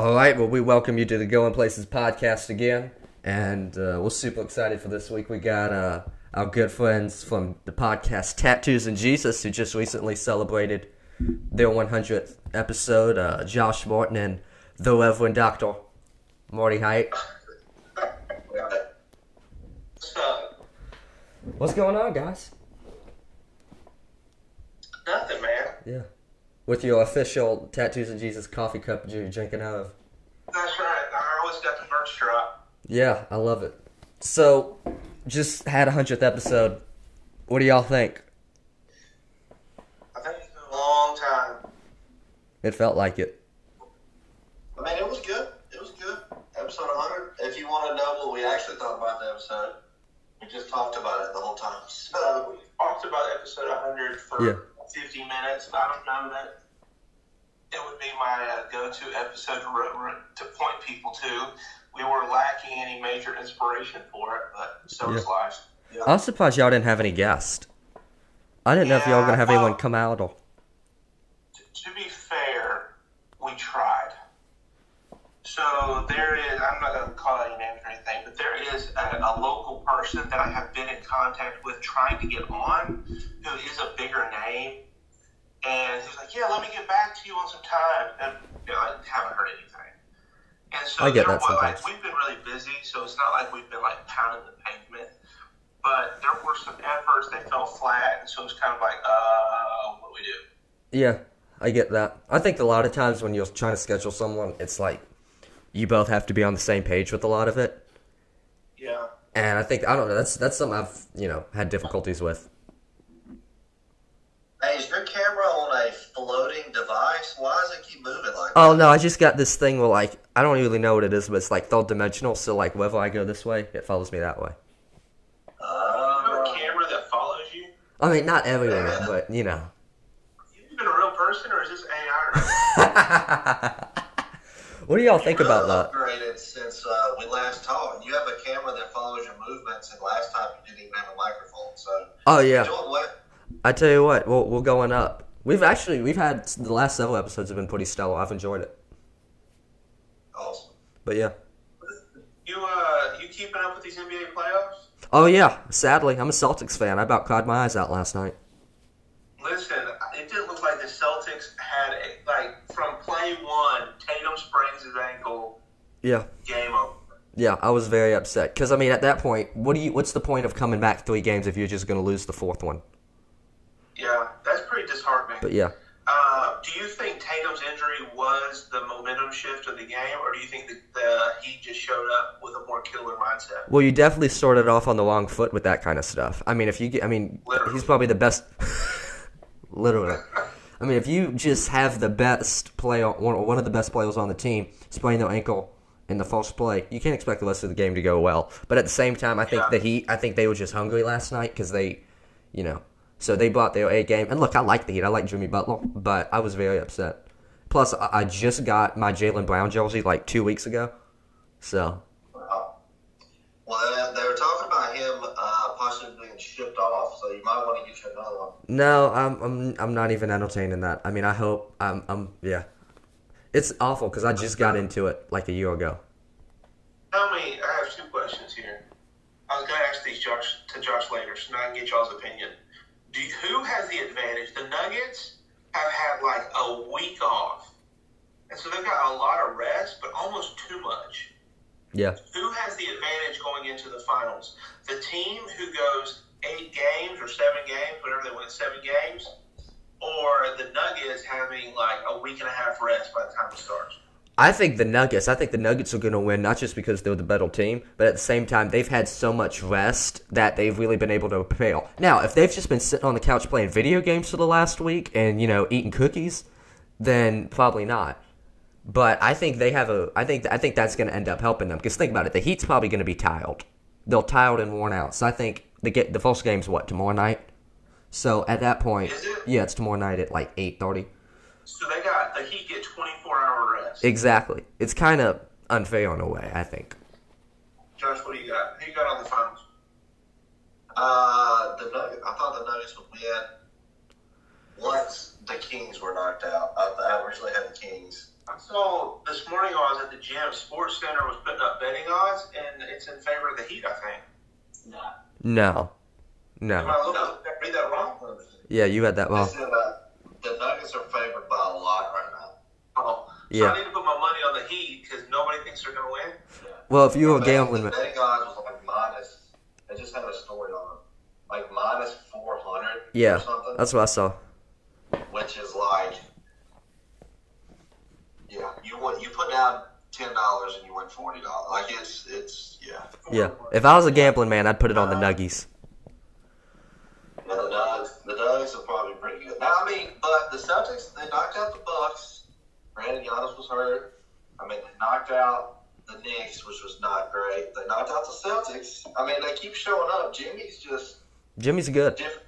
All right, well, we welcome you to the Going Places podcast again, and uh, we're super excited for this week. We got uh, our good friends from the podcast Tattoos and Jesus, who just recently celebrated their 100th episode. Uh, Josh Martin and the Reverend Doctor Marty Height. What's going on, guys? Nothing, man. Yeah, with your official Tattoos and Jesus coffee cup you're drinking out of. That's right. I always got the merch drop. Yeah, I love it. So, just had a hundredth episode. What do y'all think? I think it's been a long time. It felt like it. I mean, it was good. It was good. Episode 100. If you want to know what we actually thought about the episode, we just talked about it the whole time. So, We talked about episode 100 for Yeah. 50 minutes, and I don't know that it would be my uh, go-to episode to, to point people to. We were lacking any major inspiration for it, but so is Yeah. life. I was surprised y'all didn't have any guests. I didn't know if y'all were gonna have Yeah, anyone come out or. T- to be fair, we tried. So there is, I'm not going to call any names or anything, but there is a, a local person that I have been in contact with trying to get on who is a bigger name. And he's like, yeah, let me get back to you on some time. And you know, I haven't heard anything. And so I get there that was- like, sometimes. we've been really busy, so it's not like we've been like pounding the pavement. But there were some efforts that fell flat, and so it's kind of like, uh, what do we do? Yeah, I get that. I think a lot of times when you're trying to schedule someone, it's like you both have to be on the same page with a lot of it. Yeah. And I think I don't know. That's that's something I've you know had difficulties with. hey, is your camera on a floating device? Why does it keep moving like Oh no, I just got this thing where like I don't really know what it is, but it's like third dimensional. So like wherever I go this way, it follows me that way. You have a Uh, camera that follows you? I mean, not everywhere, but you know. You even a real person, or is this AI? what do y'all think really about that? upgraded since uh, we last talked. You have a camera that follows your movements, and last time you didn't even have a microphone. So, Oh yeah. I tell you what, we're, we're going up. We've actually we've had the last several episodes have been pretty stellar. I've enjoyed it. Awesome. But yeah. you uh, you keeping up with these NBA playoffs? Oh yeah. Sadly, I'm a Celtics fan. I about cried my eyes out last night. Listen, it didn't look like the Celtics had a, like from play one. Tatum sprains his ankle. Yeah. Game over. Yeah, I was very upset because I mean, at that point, what do you? What's the point of coming back three games if you're just going to lose the fourth one? Yeah, that's pretty disheartening. But yeah, Uh, do you think Tatum's injury was the momentum shift of the game, or do you think that the Heat just showed up with a more killer mindset? well, you definitely started off on the wrong foot with that kind of stuff. I mean, if you, get, I mean, Literally. he's probably the best. literally, I mean, if you just have the best player, one one of the best players on the team, sprain their ankle in the first play, you can't expect the rest of the game to go well. But at the same time, I think Yeah. the Heat, I think they were just hungry last night because they, you know, so they brought their A game. And look, I like the Heat. I like Jimmy Butler, but I was very upset. Plus, I I just got my Jaylen Brown jersey like two weeks ago, so Wow. Well, they, they were talking about him uh, possibly being shipped off, so you might want to get you another one. No, I'm I'm I'm not even entertaining that. I mean, I hope I'm I'm yeah. It's awful because I just got into it like a year ago. Tell me, I have two questions here. I was going to ask these Josh, to Josh later, so now I can get y'all's opinion. Do who has the advantage? The Nuggets have had like a week off, and so they've got a lot of rest, but almost too much. Yeah, Who has the advantage going into the finals? The team who goes eight games or seven games, whatever they win seven games, or the Nuggets having like a week and a half rest by the time it starts? I think the Nuggets. I think the Nuggets are going to win not just because they're the better team, but at the same time they've had so much rest that they've really been able to prevail. Now, if they've just been sitting on the couch playing video games for the last week and you know eating cookies, then probably not. But I think they have a. I think I think that's going to end up helping them because think about it. The Heat's probably going to be tired. They're tired and worn out. So I think the get the first game's what tomorrow night. So at that point, Is it? yeah, it's tomorrow night at like eight thirty. So they got the Heat get 24 hour rest. Exactly. It's kind of unfair in a way. I think. Josh, what do you got? Who you got on the finals? Uh, the Nuggets, I thought the Nuggets would win once the Kings were knocked out. I, I originally had the Kings. I saw this morning I was at the gym, Sports Center was putting up betting odds, and it's in favor of the Heat. I think. No, Am no. I looking at read that wrong? Yeah, you had that. Well, uh, the Nuggets are favored by a lot right now. Oh, so Yeah. I need to put my money on the Heat because nobody thinks they're going to win. well, if you were gambling, The betting odds was like minus. They just had a story on it, like minus four hundred. Yeah, or something. that's what I saw. which is like, yeah, you win, you put down ten dollars and you win forty dollars. Like it's it's yeah. Yeah, if I was a gambling man, I'd put it on the uh, Nuggies. Yeah, the Nugs, the Nugs are probably pretty good. Now, I mean, but the Celtics they knocked out the Bucks. Granted, Giannis was hurt. I mean, they knocked out the Knicks, which was not great. They knocked out the Celtics. I mean, they keep showing up. Jimmy's just Jimmy's good. different.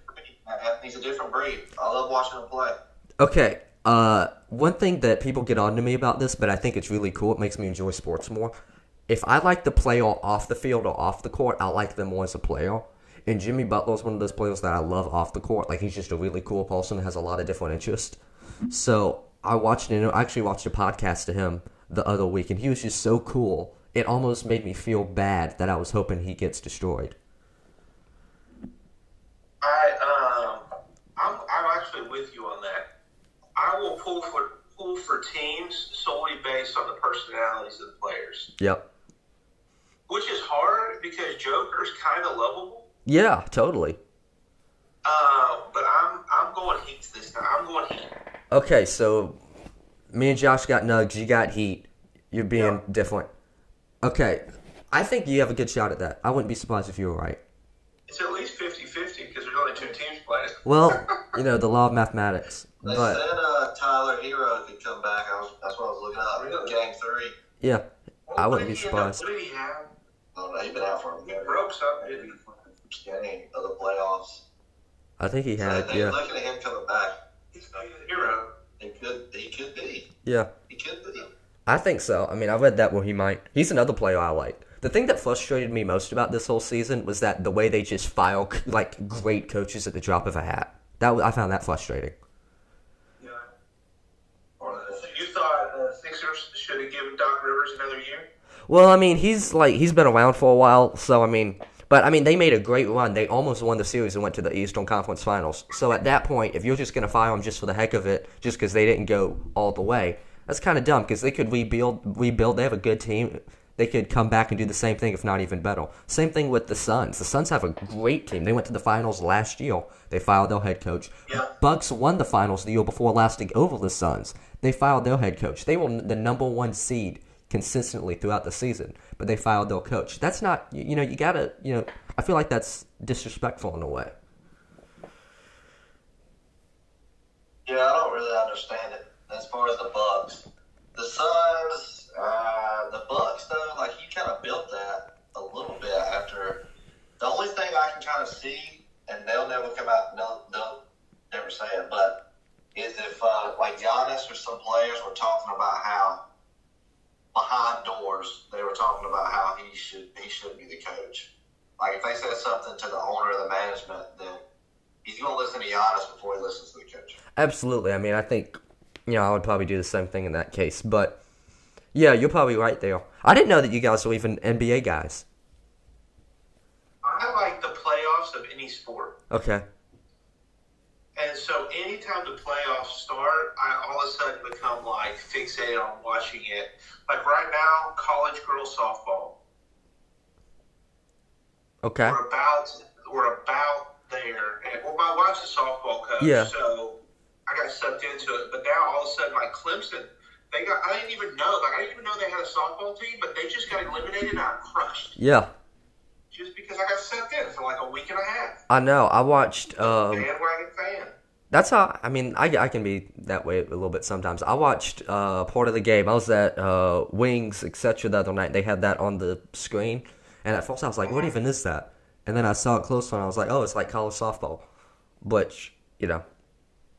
He's a different breed. I love watching him play. Okay. Uh, one thing that people get on to me about this, but I think it's really cool. It makes me enjoy sports more. If I like the player off the field or off the court, I like them more as a player. And Jimmy Butler's one of those players that I love off the court. Like he's just a really cool person has a lot of different interests. So I watched it. I actually watched a podcast to him the other week, and he was just so cool. It almost made me feel bad that I was hoping he gets destroyed. I um, I'm I'm actually with you on that. I will pull for pull for teams solely based on the personalities of the players, Yep. which is hard because Joker's kind of lovable. Yeah, totally. Uh, but I'm I'm going Heat this time. I'm going Heat. Okay, so me and Josh got Nugs. You got Heat. You're being Yeah. different. Okay, I think you have a good shot at that. I wouldn't be surprised if you were right. It's at least 50-50 because there's only two teams playing. Well, you know the law of mathematics, They but said uh, Tyler Herro could come back. I was, that's what I was looking up. Really? Game three. yeah, I wouldn't be he up- surprised. What did he have? I don't know. He's been out for a He minute. broke something, didn't he? Game of the playoffs. I think he So had. they're Yeah, looking at him coming back. He's hero. He could. He could be. yeah. He could be. I think so. I mean, I read that where he might. He's another player I like. The thing that frustrated me most about this whole season was that the way they just file like great coaches at the drop of a hat. That was- I found that frustrating. Yeah. Or So you thought uh, Sixers should have given Doc Rivers another year? Well, I mean, he's like he's been around for a while, so I mean, but I mean, they made a great run. They almost won the series and went to the Eastern Conference Finals. So at that point, if you're just gonna fire them just for the heck of it, just because they didn't go all the way, that's kind of dumb. Because they could rebuild, rebuild. They have a good team. They could come back and do the same thing, if not even better. Same thing with the Suns. The Suns have a great team. They went to the finals last year. They fired their head coach. Yeah. Bucks won the finals the year before, lasting over the Suns. They fired their head coach. They were the number one seed consistently throughout the season, but they fired their coach. That's not, you know, you gotta, you know, I feel like that's disrespectful in a way. Yeah, I don't really understand it as far as the Bucks. The Suns, uh, the Bucks though, like he kind of built that a little bit after. The only thing I can kind of see, and they'll never come out, never say it, but is if uh, like Giannis or some players were talking about how behind doors they were talking about how he should he should be the coach. Like if they said something to the owner of the management, then he's going to listen to Giannis before he listens to the coach. Absolutely. I mean, I think, you know, I would probably do the same thing in that case. But, yeah, you're probably right there. I didn't know that you guys were even NBA guys. I like the playoffs of any sport. Okay. And so anytime the playoffs start, I all of a sudden become like fixated on watching it. Like right now, college girls softball. Okay. We're about we're about there. And well, my wife's a softball coach, Yeah. so I got sucked into it. But now all of a sudden, like Clemson, they got I didn't even know. Like I didn't even know they had a softball team, but they just got eliminated and I'm crushed. Yeah. Just because I got sucked in for like a week and a half. I know. I watched. Um, Bandwagon fan. That's how I mean I, I can be that way a little bit sometimes. I watched uh, part of the game. I was at uh, Wings etc. the other night. They had that on the screen, and at first I was like, "What even is that?" And then I saw it close and I was like, "Oh, it's like college softball," which you know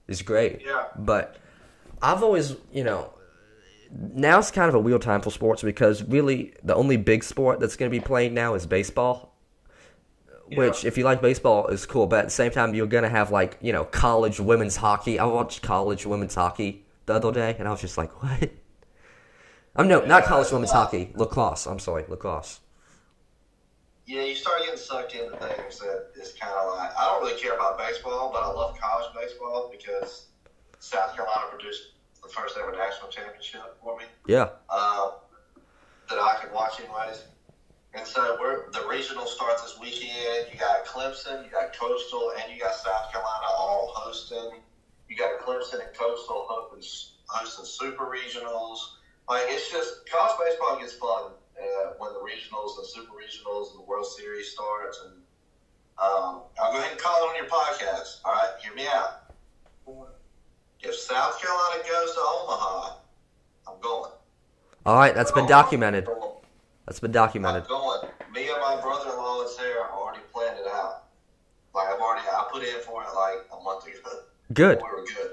is great. Yeah. But I've always you know now it's kind of a weird time for sports because really the only big sport that's going to be played now is baseball which if you like baseball is cool but at the same time you're gonna have like you know college women's hockey i watched college women's hockey the other day and i was just like what I'm no, not college women's hockey. Lacrosse. I'm sorry, lacrosse. Yeah, you start getting sucked into things that is kind of like I don't really care about baseball, but I love college baseball because South Carolina produced the first ever national championship for me Yeah. uh, that I could watch anyways. And so we're the regional starts this weekend. You got Clemson, you got Coastal, and you got South Carolina all hosting. You got Clemson and Coastal hosting, hosting super regionals. Like it's just college baseball gets fun uh, when the regionals and super regionals and the World Series starts. And um, I'll go ahead and call it on your podcast. All right, hear me out. If South Carolina goes to Omaha, I'm going. All right, that's been documented. That's been I'm documented. going. Me and my brother-in-law and Sarah already planned it out. Like I've already, I put in for it like a month ago. Good. We were good.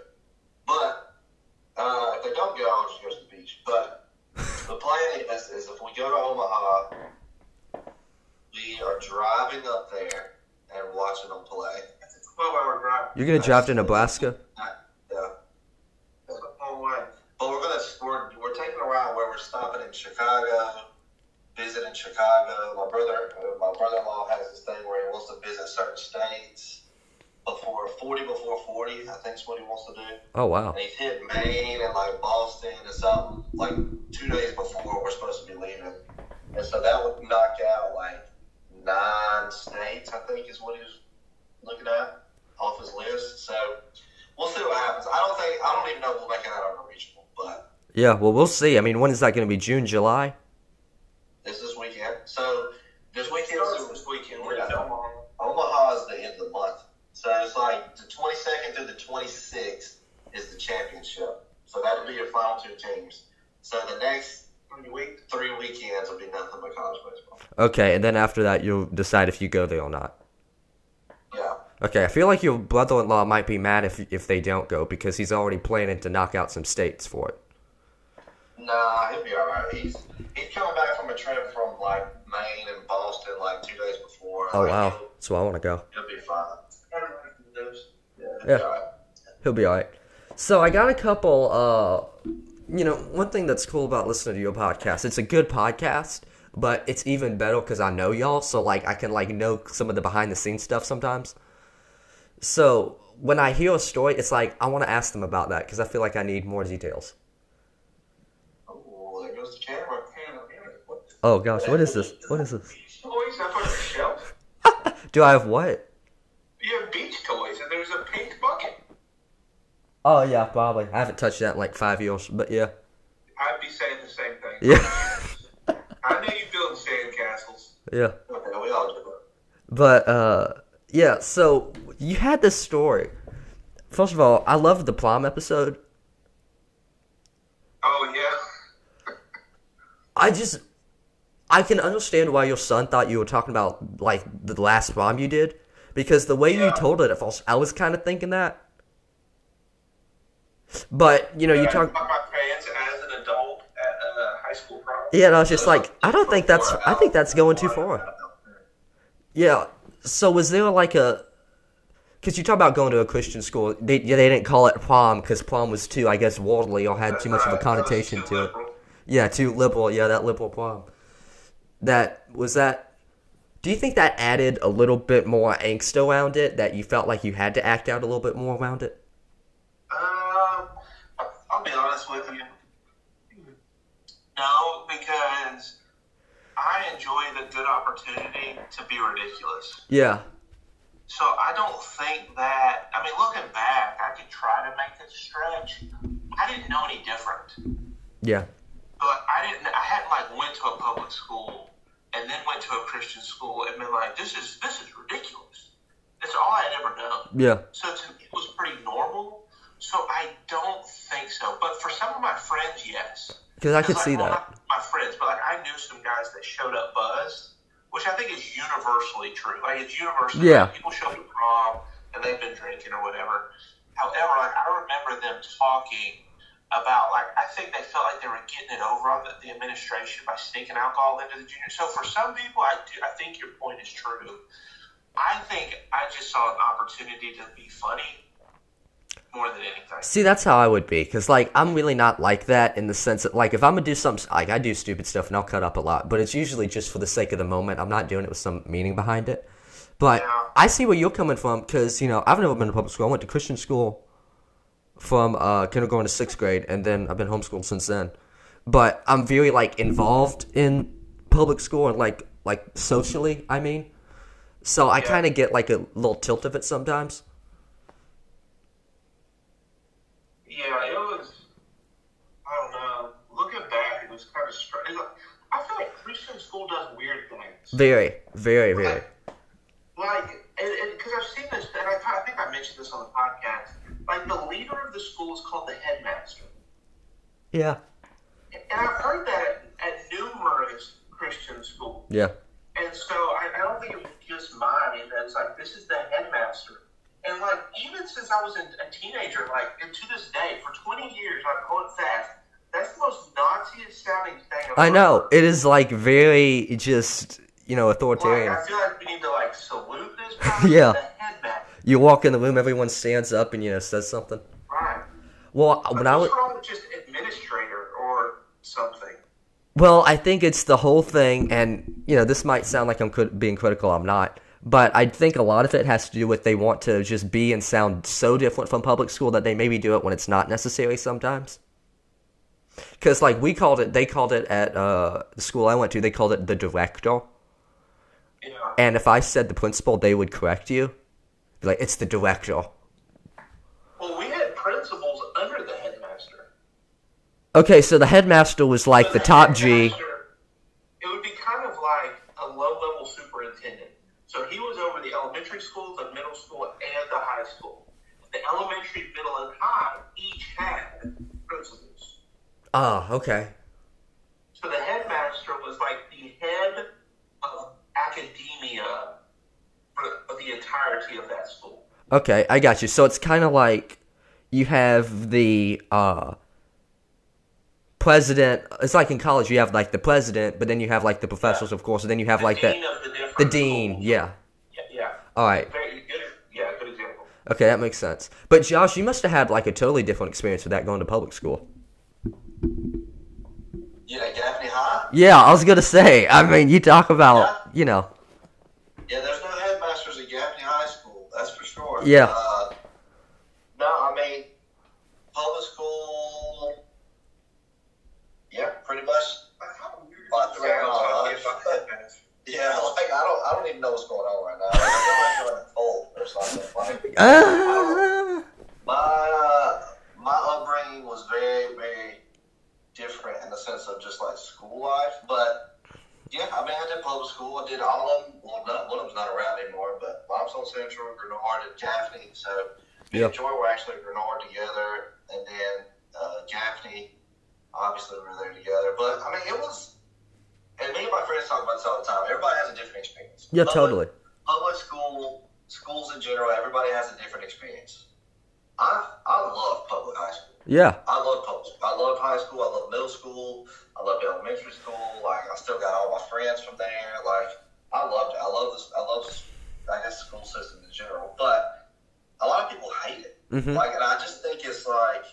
But uh, if they don't go, I'll just go to the beach. But the plan is, is if we go to Omaha, we are driving up there and watching them play. It's a 12 hour drive. You're gonna drive to Nebraska? Yeah. It's a long way. But we're gonna we're, we're taking a ride where we're stopping in Chicago, visiting Chicago. My brother uh, my brother in law has this thing where he wants to visit certain states before forty before forty. I think is what he wants to do. Oh wow. And he's hit Maine and like Boston and something like two days before we're supposed to be leaving. And so that would knock out like nine states, I think is what he was looking at off his list. So we'll see what happens. I don't think I don't even know if we'll make it out regional, but Yeah. Well, we'll see. I mean, when is that gonna be? June, July? So that'll be your final two teams. So the next Three weeks. three weekends will be nothing but college baseball. Okay, and then after that, you'll decide if you go there or not. Yeah. Okay, I feel like your brother-in-law might be mad if if they don't go because he's already planning to knock out some states for it. Nah, he'll be all right. He's he's coming back from a trip from like Maine and Boston like two days before. Oh Like, wow, He'll, so I want to go. he'll be fine. Yeah. he'll Yeah. Be. He'll be alright. So I got a couple. uh You know, one thing that's cool about listening to your podcast, it's a good podcast, but it's even better because I know y'all. So like, I can like know some of the behind the scenes stuff sometimes. So when I hear a story, it's like I want to ask them about that because I feel like I need more details. Oh, there goes the camera. Oh gosh, what is this? What is this? beach toys up on the shelf? Do I have what? You have beach toys, and there's a pink bucket. Oh yeah, probably. I haven't touched that in like five years, but yeah, I'd be saying the same thing. yeah, I know you build sandcastles. yeah. Okay, we all do. But uh, yeah. So you had this story. First of all, I loved the prom episode. Oh yeah. I just, I can understand why your son thought you were talking about like the last prom you did, because the way you told it at first, I was kind of thinking that. But you know, you talk. my pants as an adult at uh, high school prom. Yeah, and I was just like, I don't think that's. I think that's going too far. Yeah. So was there like a? Because you talk about going to a Christian school, they they didn't call it prom because prom was too, I guess, worldly or had too much of a connotation to it. Yeah, too liberal. Yeah, that liberal prom. That was that. Do you think that added a little bit more angst around it? That you felt like you had to act out a little bit more around it? Um, I'll be honest with you. No, because I enjoy the good opportunity to be ridiculous. Yeah. So I don't think that. I mean, looking back, I could try to make it stretch. I didn't know any different, Yeah. but I didn't. I hadn't like went to a public school and then went to a Christian school and been like, this is this is ridiculous. That's all I had ever done. Yeah. So to me, it was pretty normal. So I don't think so. But for some of my friends, yes. Because I could Like, see well, that. my friends, but like I knew some guys that showed up buzzed, which I think is universally true. Like it's universally. Yeah. Like, people show up to prom and they've been drinking or whatever. However, like I remember them talking about like I think they felt like they were getting it over on the, the administration by sneaking alcohol into the junior. So for some people, I do, I think your point is true. I think I just saw an opportunity to be funny more than anything. See, that's how I would be, cause like I'm really not like that in the sense that like if I'm gonna do something, like I do stupid stuff and I'll cut up a lot, but it's usually just for the sake of the moment. I'm not doing it with some meaning behind it. But Yeah. I see where you're coming from, cause you know I've never been to public school. I went to Christian school from uh, kindergarten to sixth grade, and then I've been homeschooled since then. But I'm very like involved in public school and like like socially. I mean, so I Yeah. kind of get like a little tilt of it sometimes. Yeah, it was. I don't know. Looking back, it was kind of strange. I feel like Christian school does weird things. Very, very, very. Like, because I've seen this, and I, I think I mentioned this on the podcast. Like, the leader of the school is called the headmaster. Yeah. And I've heard that at, numerous Christian schools. Yeah. And so I, I don't think it was just mine. It's like, this is the headmaster. And like, even since I was a teenager, like, and to this day, for 20 years, I'm going fast. That's the most Nazi sounding thing I've I know. It is like very just, you know, Like, authoritarian. I feel like we need to like salute this. Yeah. The. You walk in the room, everyone stands up and, you know, says something. Right. Well, when I was. Wrong with just administrator or something? Well, I think it's the whole thing, and, you know, this might sound like I'm being critical, I'm not. But I think a lot of it has to do with they want to just be and sound so different from public school that they maybe do it when it's not necessary sometimes. Because, like, we called it, they called it at uh, the school I went to, they called it the director. Yeah. And if I said the principal, they would correct you. Be like, it's the director. Well, we had principals under the headmaster. Okay, so the headmaster was like So the top G. headmaster, It would be kind of like a low-level superintendent. So he was over the elementary school, the middle school, and the high school. The elementary, middle, and high each had Ah, okay. So the headmaster was like the head of academia for the entirety of that school. Okay, I got you. So it's kind of like you have the uh president. It's like in college, you have like the president, but then you have like the professors, of course, and then you have The like dean the of the different the dean. Yeah. Yeah, yeah. All right. Very good. Yeah, good example. Okay, that makes sense. But Josh, you must have had like a totally different experience with that going to public school. Yeah, Gaffney High. Yeah, I was gonna say. I mean, you talk about, you know. Yeah, there's no headmasters at Gaffney High School. That's for sure. Yeah. Uh, no, I mean public school. Yeah, pretty much. Like three Sounds miles. like about the headmaster. Yeah, like I don't, I don't even know what's going on right now. Like, I feel like I'm in a or something. Like uh, my sense of just like school life. But yeah, I mean, I did public school. I did all of them. Well, not, one of them's not around anymore, but Limestone Central, Granard, and Gaffney. So me Yeah. and Joy were actually at Granard together, and then uh, Gaffney, obviously, we were there together. But I mean, it was. And me and my friends talk about this all the time. Everybody has a different experience. Yeah, Public- totally. public school, schools in general, everybody has a different experience. I I love public high school. Yeah. I love school. I love high school. I love middle school. I love elementary school. Like I still got all my friends from there. Like I loved it. I love this. I love I guess the school system in general. But a lot of people hate it. Mhm. Like, and I just think it's like.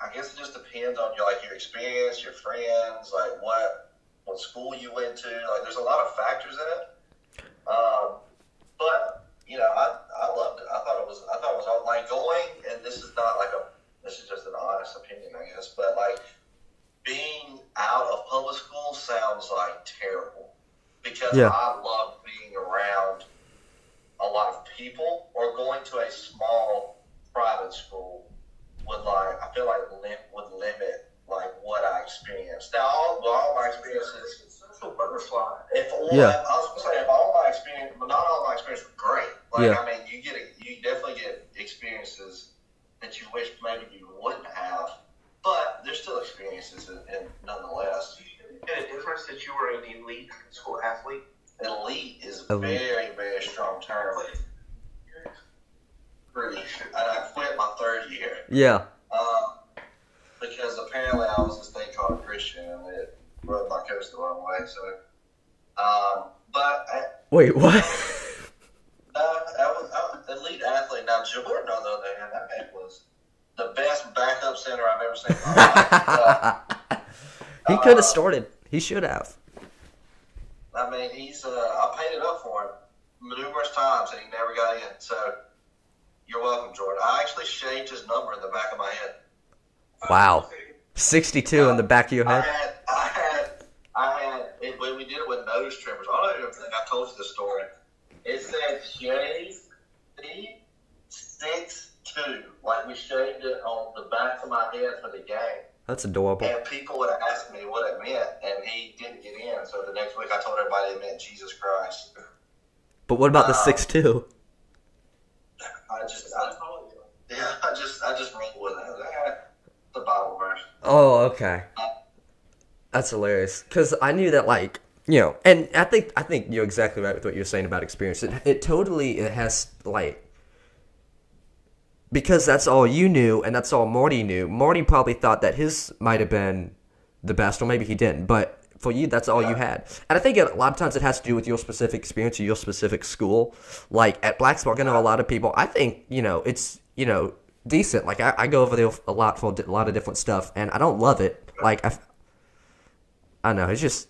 I guess it just depends on your like your experience, your friends, like what what school you went to. Like, there's a lot of factors in it. Um, but you know, I I loved it. I thought it was I thought it was all like going, and this is not like a this is just an honest opinion, I guess. But like being out of public school sounds like terrible because Yeah. I love being around a lot of people or going to a small private school would like I feel like lim- would limit like what I experienced. Now all, well, all my experiences Social butterfly. if all, Yeah. I was gonna say if all my experience, but not all my experience were great. Like Yeah. I mean, you get a, you definitely get experiences that you wish maybe you wouldn't have, but there's still experiences, and, and nonetheless, And a difference that you were an elite school athlete. elite is a very very strong term. Pretty, and I quit my third year Yeah. um, because apparently I was this thing called a Christian, and it rubbed my coach the wrong way. So, um, but I, Wait, what? Uh, I was, I was elite athlete now Jordan, on the other hand, that man was the best backup center I've ever seen. in my life. But, he could Uh, have started. He should have. I mean, he's uh, I paid it up for him numerous times, and he never got in. So you're welcome, Jordan. I actually shaved his number in the back of my head. Wow. 62 in the back of your I head. had, I had, I had. It, when we did it with nose trimmers, I don't even think I told you the story. It said shave six two, like we shaved it on the back of my head for the game. That's adorable. And people would ask me what it meant, and he didn't get in. So the next week, I told everybody it meant Jesus Christ. But what about the six two? I just, I, yeah, I just, I just rolled with it. I was like, "Ah, The Bible verse. Oh, okay. That's hilarious. Because I knew that, like, you know, and I think I think you're exactly right with what you're saying about experience. It, it totally it has like because that's all you knew and that's all Marty knew. Marty probably thought that his might have been the best, or maybe he didn't. But for you, that's all you had. And I think a lot of times it has to do with your specific experience or your specific school. Like at Blacksburg, I know a lot of people. I think you know it's you know decent. Like I, I go over there a lot for a lot of different stuff, and I don't love it. Like I, I know it's just.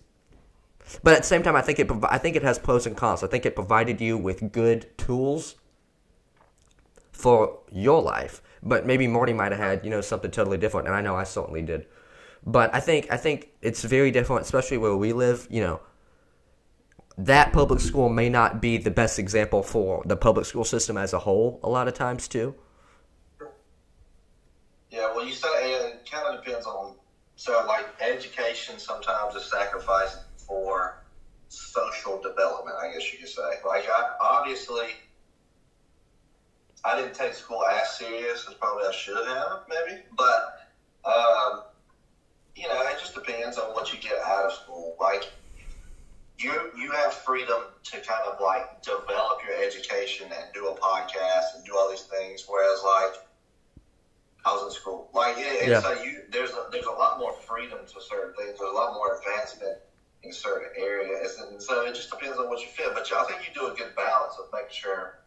But at the same time, I think it I think it has pros and cons. I think it provided you with good tools for your life. But maybe Marty might have had you know something totally different, and I know I certainly did. But I think I think it's very different, especially where we live. You know, that public school may not be the best example for the public school system as a whole. A lot of times too. Yeah, well, you say it kind of depends on. So, like, education sometimes is sacrificed for social development. I guess you could say. Like, I obviously, I didn't take school as serious as probably I should have, maybe. But, um, you know, it just depends on what you get out of school. Like, you you have freedom to kind of like develop your education and do a podcast and do all these things. Whereas, like, I was in school. Like yeah, it's Yeah. like you in certain areas, and so it just depends on what you feel. But I think you do a good balance of making sure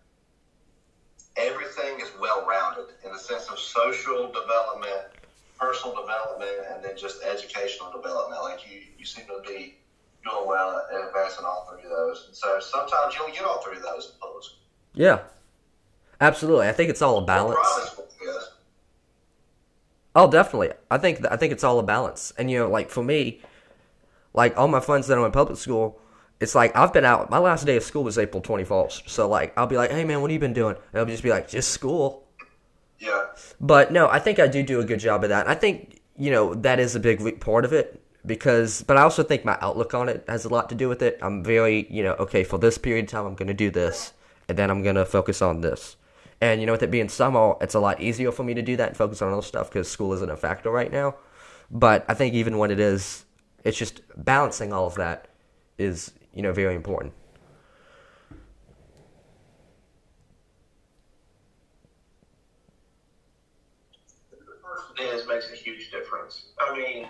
everything is well rounded in the sense of social development, personal development, and then just educational development. Like you you seem to be doing well at advancing all three of those. And so sometimes you don't get all three of those in public. Yeah, absolutely. I think it's all a balance. private school, yes. Oh, definitely. I think I think it's all a balance. And you know, like for me, like all my friends that are in public school, it's like I've been out. My last day of school was April twenty first. So like I'll be like, hey man, what have you been doing? And I'll just be like, just school. Yeah. But no, I think I do do a good job of that. I think you know that is a big part of it because. But I also think my outlook on it has a lot to do with it. I'm very you know okay for this period of time I'm going to do this, and then I'm going to focus on this. And you know, with it being summer, it's a lot easier for me to do that and focus on other stuff because school isn't a factor right now. But I think even when it is, it's just balancing all of that is you know very important. is makes a huge difference. I mean,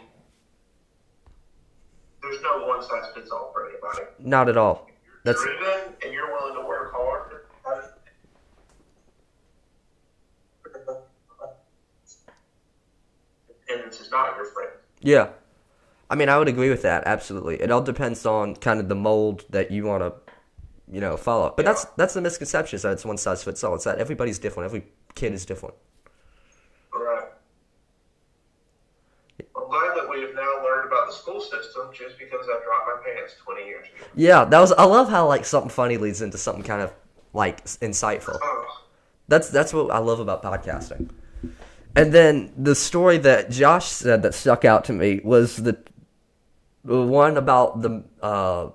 there's no one size fits all for anybody. Not at all. That's driven and you're willing to work hard. Attendance is not your friend. Yeah. I mean, I would agree with that. Absolutely. It all depends on kind of the mold that you want to, you know, follow. But that's that's the misconception is that it's one size fits all. It's that everybody's different. Every kid is different. Right. I'm glad that we have now learned about the school system just because I dropped my pants 20 years ago. Yeah, that was. I love how like something funny leads into something kind of like insightful. Oh, That's that's what I love about podcasting. And then the story that Josh said that stuck out to me was the, the one about the uh,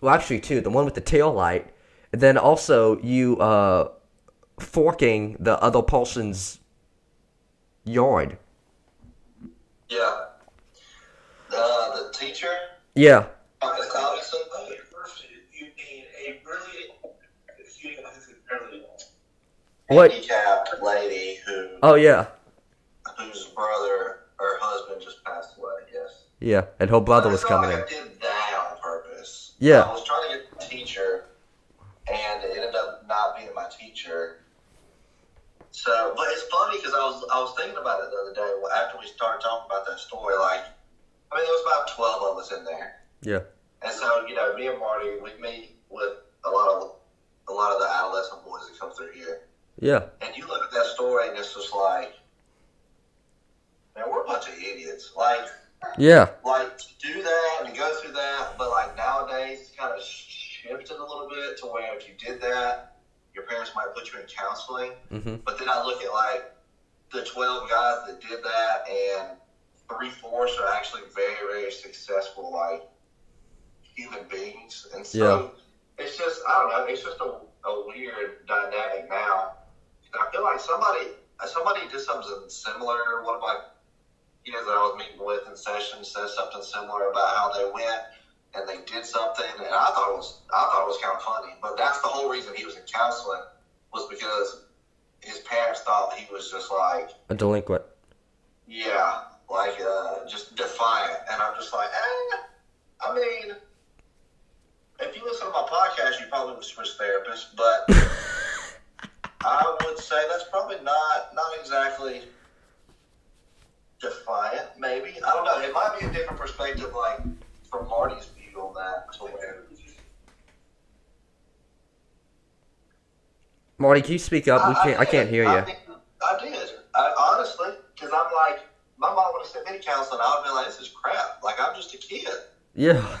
well actually two, the one with the tail light, and then also you uh, forking the other person's yard. Yeah. Uh, the teacher, Yeah, Thomas Robinson. first, you need a really, you really What? handicapped lady who oh yeah, whose brother or husband just passed away. Yes. Yeah, and her brother was coming in. I did that on purpose. Yeah. I was trying to get a teacher, and it ended up not being my teacher. So, but it's funny because I was I was thinking about it the other day after we started talking about that story. Like, I mean, there was about twelve of us in there, Yeah. and so you know, me and Marty, we meet with a lot of a lot of the adolescent boys that come through here, Yeah. and you look at that story and it's just like, man, we're a bunch of idiots. Like, Yeah. like to do that and go through that, but like nowadays it's kind of shifted a little bit to where if you did that, your parents might put you in counseling. Mm-hmm. But then I look at like the twelve guys that did that, and three fourths are actually very very successful like human beings, and so it's just I don't know, it's just a, a weird dynamic now. I feel like somebody somebody did something similar. One of my kids that I was meeting with in session said something similar about how they went and they did something, and I thought it was I thought it was kind of funny. But that's the whole reason he was in counseling was because his parents thought he was just like A delinquent. yeah, like uh, just defiant, and I'm just like, eh. I mean, if you listen to my podcast, you probably would switch therapists, but I would say that's probably not not exactly defiant. Maybe I don't know. It might be a different perspective, like from Marty's view on that. To where Marty, can you speak up? We can't. I can't hear I, you. did. I did. I, honestly, because I'm like, my mom would have sent me to counseling. I would have been like, this is crap. Like I'm just a kid. Yeah.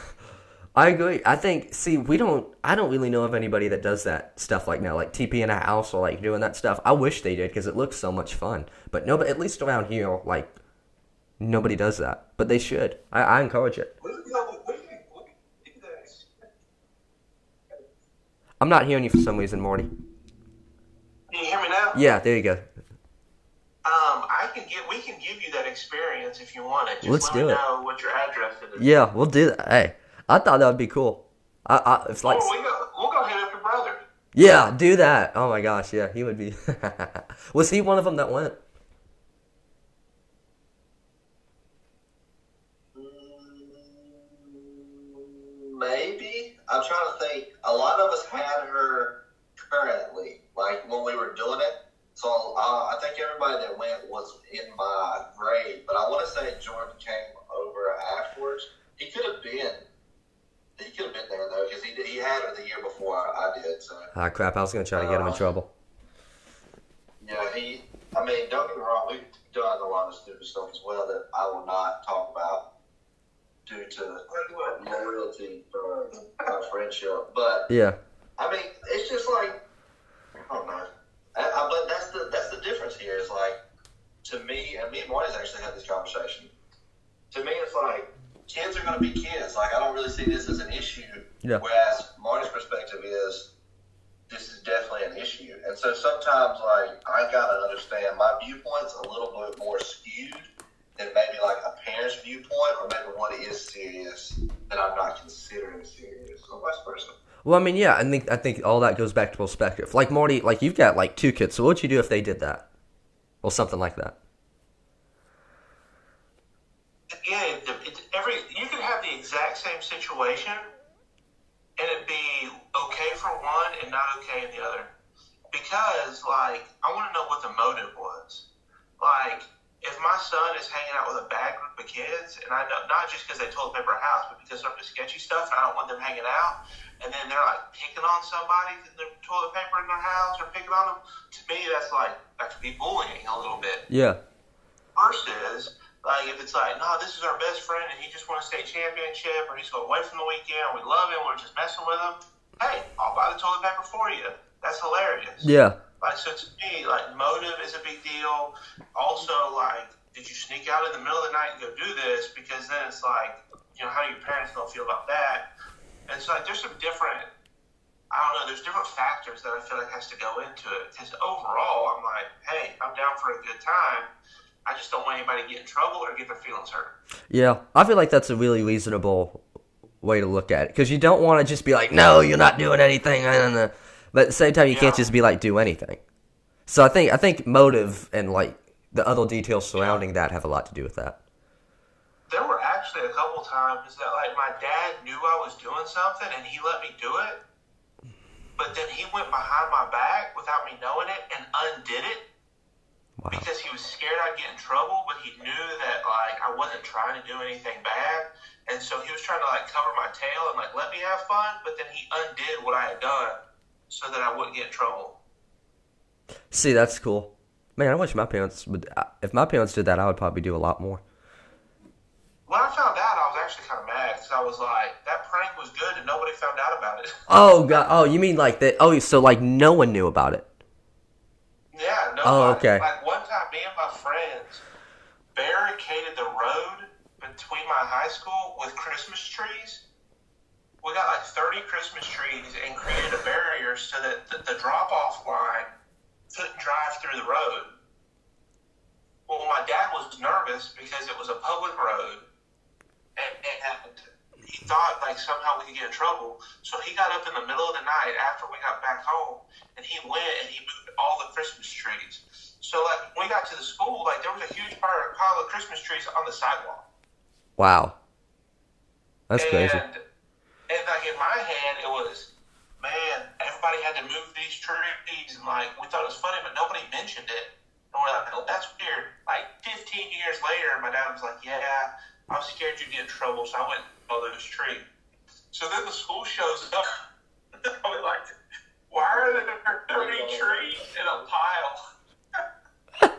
I agree. I think. See, we don't. I don't really know of anybody that does that stuff like now, like TP in a house or like doing that stuff. I wish they did because it looks so much fun. But no, but at least around here, like nobody does that. But they should. I, I encourage it. I'm not hearing you for some reason, Marty. Can you hear me now? Yeah, there you go. Um, I can get. We can give you that experience if you want it. Just Let's let do me it. know what your address is. Yeah, we'll do that. Hey, I thought that would be cool. I, I it's like. oh, we go, we'll go hit up your brother. Yeah, do that. Oh my gosh, yeah, he would be. Was he one of them that went? Maybe. I'm trying to think. A lot of us had her currently, like when we were doing it. So uh, I think everybody that went was in my grade, but I want to say Jordan came over afterwards. He could have been. He could have been there though, because he did, he had her the year before I did. So Ah, crap! I was gonna try to get him in trouble. yeah, he. I mean, don't get me wrong. We've done a lot of stupid stuff as well that I will not talk about due to loyalty or our friendship. But Yeah, I mean, it's just like I don't know. I, I, but that's the that's the difference here. Is like to me, and me and Marty's actually had this conversation. To me, it's like kids are going to be kids. Like I don't really see this as an issue. Yeah. Whereas Marty's perspective is this is definitely an issue, and so sometimes like I gotta understand my viewpoint's a little bit more skewed than maybe like a parent's viewpoint, or maybe what is serious that I'm not considering serious, or vice versa. Well, I mean, yeah, I think I think all that goes back to perspective. Like Marty, like you've got like two kids, so what'd you do if they did that, or something like that? Again, it, it, every you could have the exact same situation, and it be okay for one and not okay in the other. Because, like, I want to know what the motive was. Like, if my son is hanging out with a bad group of kids, and I know not just because they toilet paper a house, but because they're to sketchy stuff, and I don't want them hanging out, and then they're like picking on somebody in their toilet paper in their house or picking on them. To me, that's like that could be bullying a little bit Yeah, versus like if it's like, no, this is our best friend and he just won a state championship or he's going away from the weekend, we love him, we're just messing with him. Hey, I'll buy the toilet paper for you. That's hilarious. yeah, Like so to me, like motive is a big deal. Also, like, did you sneak out in the middle of the night and go do this? Because then it's like, you know, how do your parents gonna feel about that? And so like there's some different I don't know, there's different factors that I feel like has to go into it. Because overall I'm like, hey, I'm down for a good time. I just don't want anybody to get in trouble or get their feelings hurt. yeah. I feel like that's a really reasonable way to look at it because you don't want to just be like, no, you're not doing anything, but at the same time, you can't just be like, do anything. So I think I think motive and like the other details surrounding that have a lot to do with that. There were actually a couple times that like my dad knew I was doing something and he let me do it, but then he went behind my back without me knowing it and undid it Wow. because he was scared I'd get in trouble, but he knew that like I wasn't trying to do anything bad, and so he was trying to like cover my tail and like let me have fun, but then he undid what I had done so that I wouldn't get in trouble. See, that's cool. Man, I wish my parents would. If my parents did that, I would probably do a lot more. When I found out, I was actually kind of mad because I was like, that prank was good and nobody found out about it. Oh god. Oh, you mean like that? Oh, so like no one knew about it. yeah, no. Oh, okay. Like one time, me and my friends barricaded the road between my high school with Christmas trees. We got like 30 Christmas trees and created a barrier so that the, the drop off line couldn't drive through the road. Well, my dad was nervous because it was a public road and, and he thought like somehow we could get in trouble. So he got up in the middle of the night after we got back home and he went and he moved all the Christmas trees. So like when we got to the school, like there was a huge pile pile of Christmas trees on the sidewalk. Wow. That's crazy. Like in my head, it was, man, everybody had to move these trees, and like we thought it was funny, but nobody mentioned it. And we're like, oh, that's weird. Like 15 years later, my dad was like, yeah, I was scared you'd get in trouble, so I went and mow this tree. So then the school shows up. I'm like, why are there 30 trees in a pile?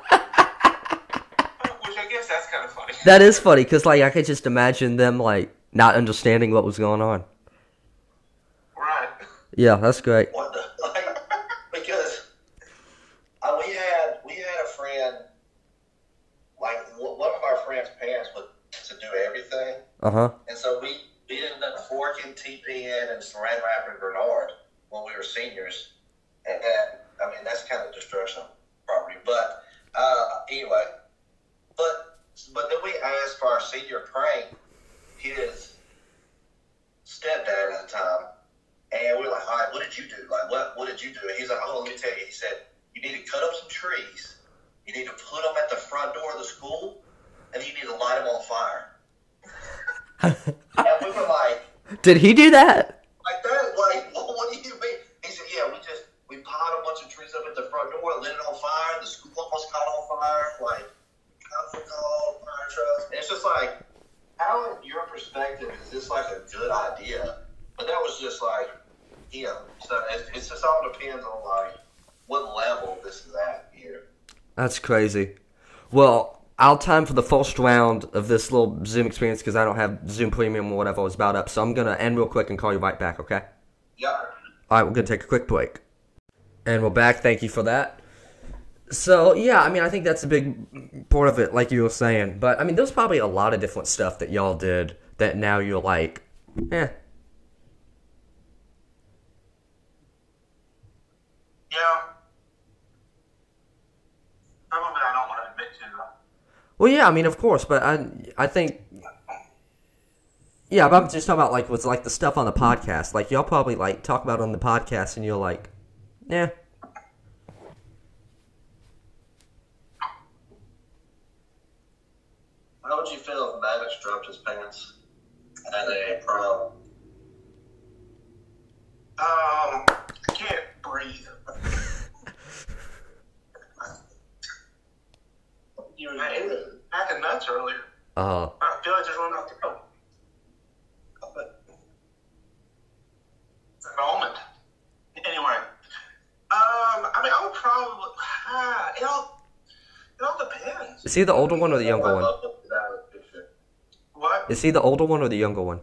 Which I guess that's kind of funny. That is funny because like I could just imagine them like not understanding what was going on. Yeah, that's great. Like? Because uh, we had we had a friend, like w- one of our friends' parents would to do everything, Uh huh. and so we we ended up forking TPN and Saran wrapping Bernard when we were seniors, and, and I mean that's kind of destruction of property. But uh, anyway, but but then we asked for our senior prank his stepdad at the time. And we were like, all right, what did you do? Like, what, what did you do? And he's like, oh, let me tell you. He said, you need to cut up some trees. You need to put them at the front door of the school, and you need to light them on fire. and we were like, Did he do that? like that? Like, what, what do you mean? He said, yeah, we just, we piled a bunch of trees up at the front door, lit it on fire. The school almost caught on fire. Like, were called, fire trucks. And it's just like, how, in your perspective, is this like a good idea? But that was just like, know, so it, it's just all depends on like what level this is at here. That's crazy. Well, I'll time for the first round of this little Zoom experience because I don't have Zoom Premium or whatever was about up. So I'm gonna end real quick and call you right back. Okay. Yeah. All right, we're gonna take a quick break, and we're back. Thank you for that. So yeah, I mean, I think that's a big part of it, like you were saying. But I mean, there's probably a lot of different stuff that y'all did that now you're like, eh. Yeah. Some of it I don't want to admit to. though. Well, yeah, I mean, of course, but I, I think, yeah, but I'm just talking about like what's like the stuff on the podcast. Like y'all probably like talk about it on the podcast, and you're like, yeah, How would you feel if Maddox dropped his pants at a prom? Um, I can't breathe. you were packing nuts earlier. uh, I feel like there's one out there. An almond. Anyway, um, I mean, I would probably. Ah, it all. It all depends. is he the older one or the younger I one? love that picture. What? Is he the older one or the younger one?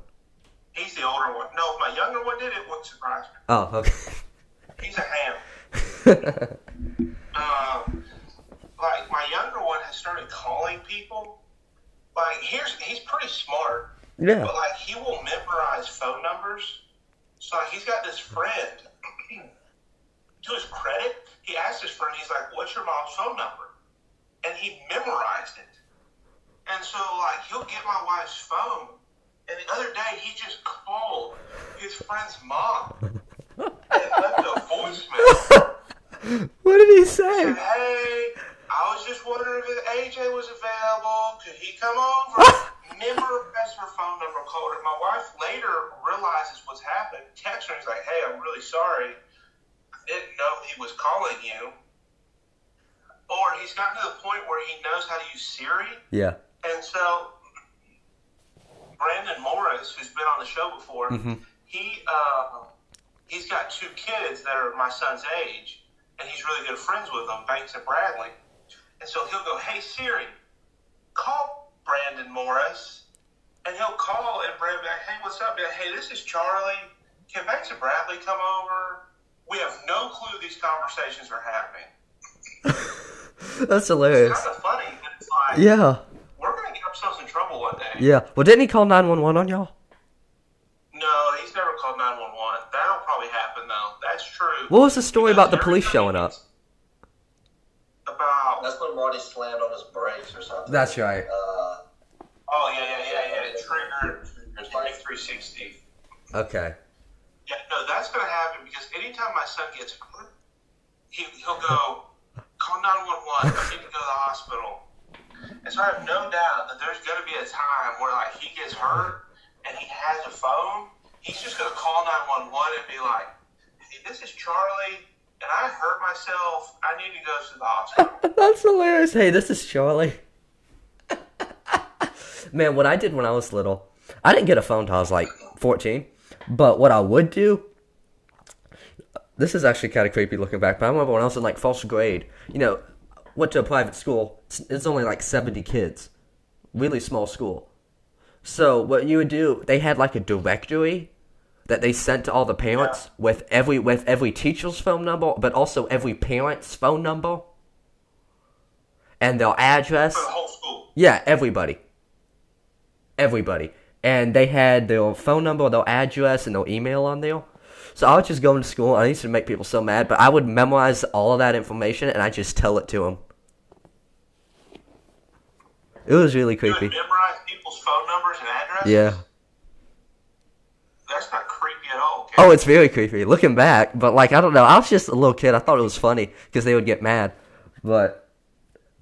He's the older one. No, if my younger one did it, wouldn't surprise me. Oh, okay. He's a ham. um, like my younger one has started calling people. Like here's he's pretty smart, yeah. but like he will memorize phone numbers. So like, he's got this friend. to his credit, he asked his friend, he's like, "What's your mom's phone number?" And he memorized it. And so like he'll get my wife's phone, and the other day he just called his friend's mom and left a voicemail. what did he said, say? hey, I was just wondering if AJ was available. Could he come over? Never Memorized her phone number, called her. My wife later realizes what's happened. Texts her. He's like, hey, I'm really sorry. I didn't know he was calling you. or he's gotten to the point where he knows how to use Siri. Yeah. And so Brandon Morris, who's been on the show before, he uh, he's got two kids that are my son's age, and he's really good friends with them, Banks and Bradley. And so he'll go, "Hey Siri, call Brandon Morris," and he'll call and Brandon be like, "Hey, what's up, man? Hey, this is Charlie. Can Banks and Bradley come over?" We have no clue these conversations are happening. That's It's hilarious. kind of funny, it's like Yeah. we're gonna get ourselves in trouble one day. Yeah. Well, didn't he call 911 on y'all? No, he's never called 911. That'll probably happen, though. That's true. What was the story Because about the police showing up? About. That's when Marty slammed on his brakes or something. That's right. Uh, Oh, yeah, yeah, yeah, yeah. It triggered it's like 360. Okay. Yeah, no, that's going to happen because anytime my son gets hurt, he, he'll go, call 911. I need to go to the hospital. And so I have no doubt that there's going to be a time where, like, he gets hurt and he has a phone. He's just going to call 911 and be like, hey, this is Charlie, and I hurt myself. I need to go to the hospital. That's hilarious. Hey, this is Charlie. Man, what I did when I was little, I didn't get a phone till I was like 14. But what I would do, this is actually kind of creepy looking back, but I remember when I was in like first grade, you know, went to a private school. It's, it's only like 70 kids. Really small school. So what you would do, they had like a directory that they sent to all the parents with every with every teacher's phone number, but also every parent's phone number and their address. For the whole school. Yeah, everybody. Everybody. And they had their phone number, their address, and their email on there. So I would just go into school. I used to make people so mad, but I would memorize all of that information and I just tell it to them. It was really creepy. memorize people's phone numbers and addresses? Yeah. That's not creepy at all. Okay? Oh, it's very creepy looking back, but like I don't know. I was just a little kid. I thought it was funny because they would get mad, but